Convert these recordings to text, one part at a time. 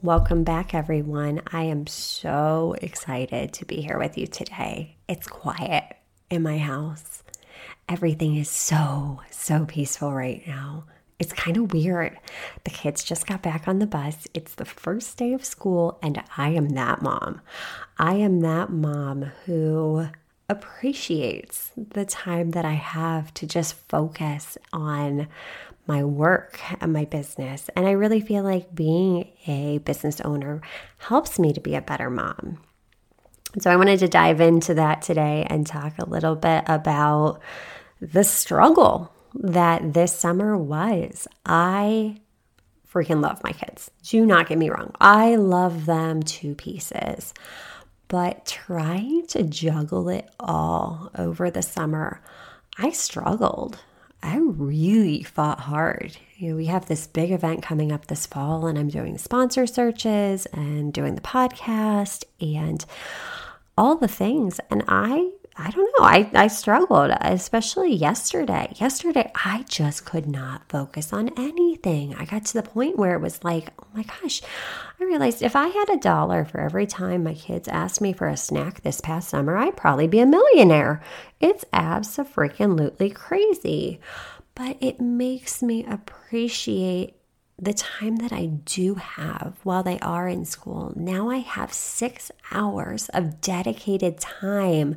Welcome back, everyone. I am so excited to be here with you today. It's quiet in my house. Everything is so, so peaceful right now. It's kind of weird. The kids just got back on the bus. It's the first day of school, and I am that mom. I am that mom who appreciates the time that I have to just focus on my work and my business. And I really feel like being a business owner helps me to be a better mom. So I wanted to dive into that today and talk a little bit about the struggle that this summer was. I freaking love my kids. Do not get me wrong. I love them to pieces. But trying to juggle it all over the summer, I struggled. I really fought hard. You know, we have this big event coming up this fall, and I'm doing sponsor searches and doing the podcast and all the things. And I I don't know. I, I struggled, especially yesterday. Yesterday, I just could not focus on anything. I got to the point where it was like, oh my gosh, I realized if I had a dollar for every time my kids asked me for a snack this past summer, I'd probably be a millionaire. It's absolutely crazy. But it makes me appreciate the time that I do have while they are in school, now I have six hours of dedicated time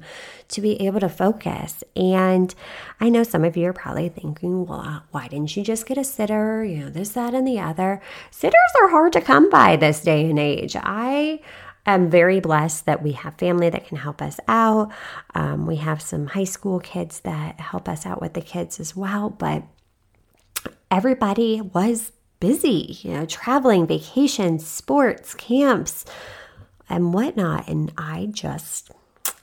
to be able to focus. And I know some of you are probably thinking, well, why didn't you just get a sitter? You know, this, that, and the other. Sitters are hard to come by this day and age. I am very blessed that we have family that can help us out. Um, we have some high school kids that help us out with the kids as well. But everybody was busy, you know, traveling, vacations, sports, camps, and whatnot. And I just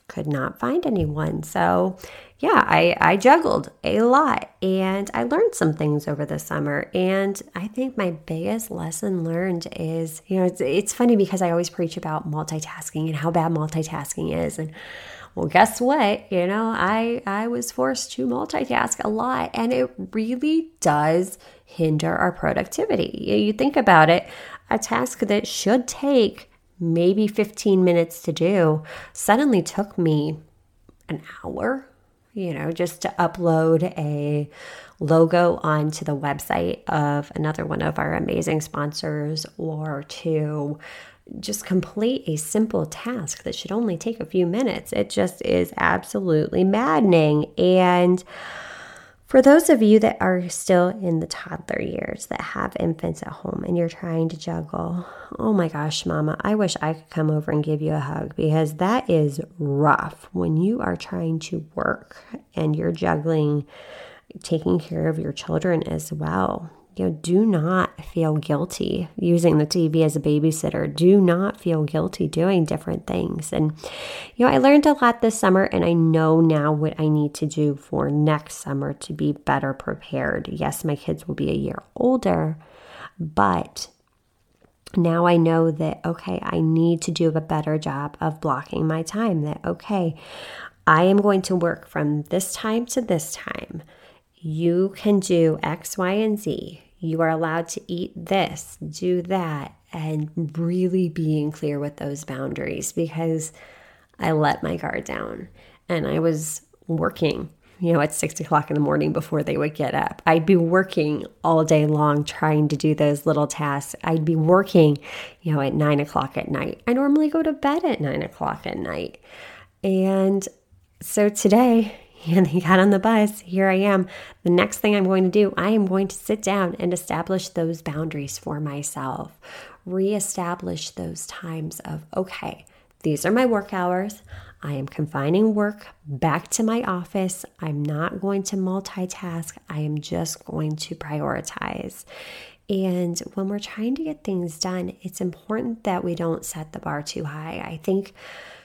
could not find anyone. So, yeah, I, I juggled a lot and I learned some things over the summer. And I think my biggest lesson learned is, you know, it's, it's funny because I always preach about multitasking and how bad multitasking is. And well, guess what? You know, I I was forced to multitask a lot and it really does hinder our productivity. You think about it, a task that should take maybe 15 minutes to do suddenly took me an hour, you know, just to upload a logo onto the website of another one of our amazing sponsors or to just complete a simple task that should only take a few minutes. It just is absolutely maddening. And for those of you that are still in the toddler years that have infants at home and you're trying to juggle, oh my gosh, mama, I wish I could come over and give you a hug because that is rough when you are trying to work and you're juggling taking care of your children as well you know, do not feel guilty using the TV as a babysitter. Do not feel guilty doing different things. And, you know, I learned a lot this summer, and I know now what I need to do for next summer to be better prepared. Yes, my kids will be a year older, but now I know that, okay, I need to do a better job of blocking my time. That, okay, I am going to work from this time to this time. You can do X, Y, and Z you are allowed to eat this, do that, and really being clear with those boundaries because I let my guard down and I was working, you know, at six o'clock in the morning before they would get up. I'd be working all day long trying to do those little tasks. I'd be working, you know, at nine o'clock at night. I normally go to bed at nine o'clock at night. And so today, and he got on the bus. Here I am. The next thing I'm going to do, I am going to sit down and establish those boundaries for myself, reestablish those times of, okay, these are my work hours. I am confining work back to my office. I'm not going to multitask. I am just going to prioritize. And when we're trying to get things done, it's important that we don't set the bar too high. I think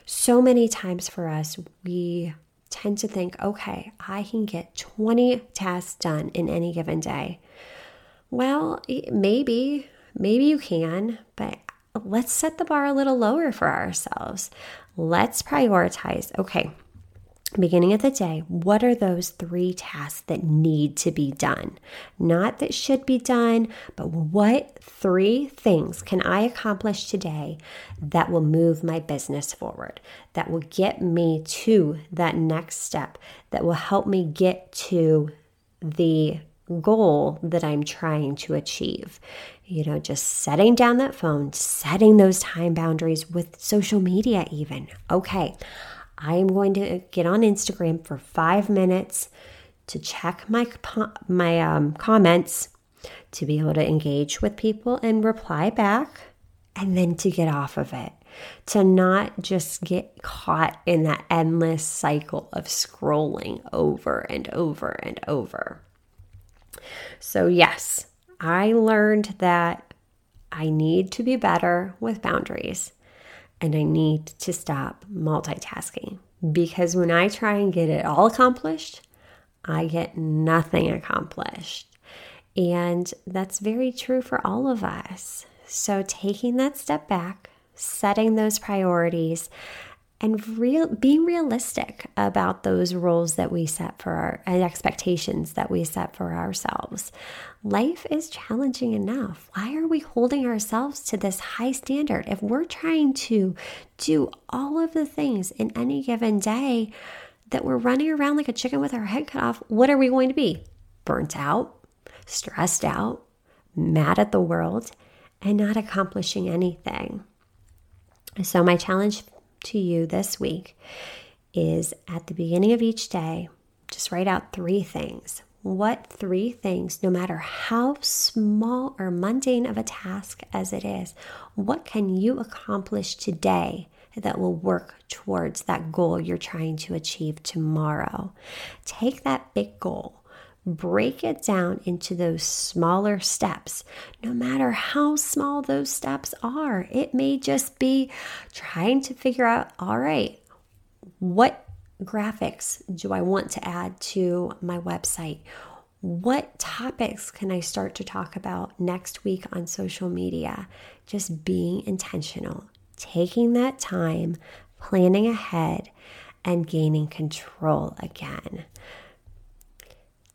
So many times for us, we tend to think, okay, I can get 20 tasks done in any given day. Well, maybe, maybe you can, but let's set the bar a little lower for ourselves. Let's prioritize. Okay, beginning of the day, what are those three tasks that need to be done? Not that should be done, but what three things can I accomplish today that will move my business forward, that will get me to that next step, that will help me get to the goal that I'm trying to achieve. You know, just setting down that phone, setting those time boundaries with social media, even. Okay, I am going to get on Instagram for five minutes to check my my um, comments, to be able to engage with people and reply back, and then to get off of it. To not just get caught in that endless cycle of scrolling over and over and over. So, yes, I learned that I need to be better with boundaries and I need to stop multitasking because when I try and get it all accomplished, I get nothing accomplished. And that's very true for all of us. So, taking that step back, setting those priorities, and real being realistic about those roles that we set for our and expectations that we set for ourselves. Life is challenging enough. Why are we holding ourselves to this high standard? If we're trying to do all of the things in any given day that we're running around like a chicken with our head cut off, what are we going to be? Burnt out, stressed out, mad at the world, and not accomplishing anything. So, my challenge to you this week is at the beginning of each day, just write out three things. What three things, no matter how small or mundane of a task as it is, what can you accomplish today that will work towards that goal you're trying to achieve tomorrow? Take that big goal break it down into those smaller steps, no matter how small those steps are. It may just be trying to figure out all right, what graphics do I want to add to my website? What topics can I start to talk about next week on social media? Just being intentional, taking that time, planning ahead, and gaining control again.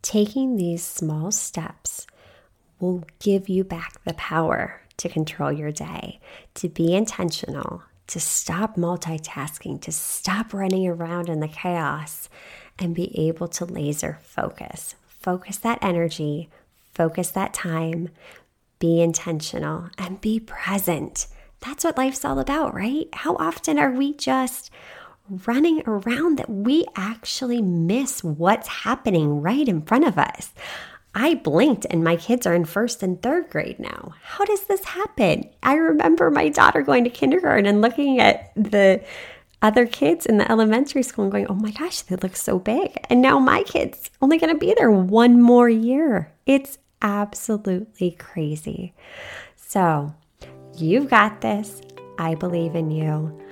Taking these small steps will give you back the power to control your day, to be intentional, to stop multitasking, to stop running around in the chaos, and be able to laser focus. Focus that energy, focus that time, be intentional, and be present. That's what life's all about, right? How often are we just running around that we actually miss what's happening right in front of us. I blinked and my kids are in first and third grade now. How does this happen? I remember my daughter going to kindergarten and looking at the other kids in the elementary school and going, oh my gosh, they look so big. And now my kids only going to be there one more year. It's absolutely crazy. So you've got this. I believe in you.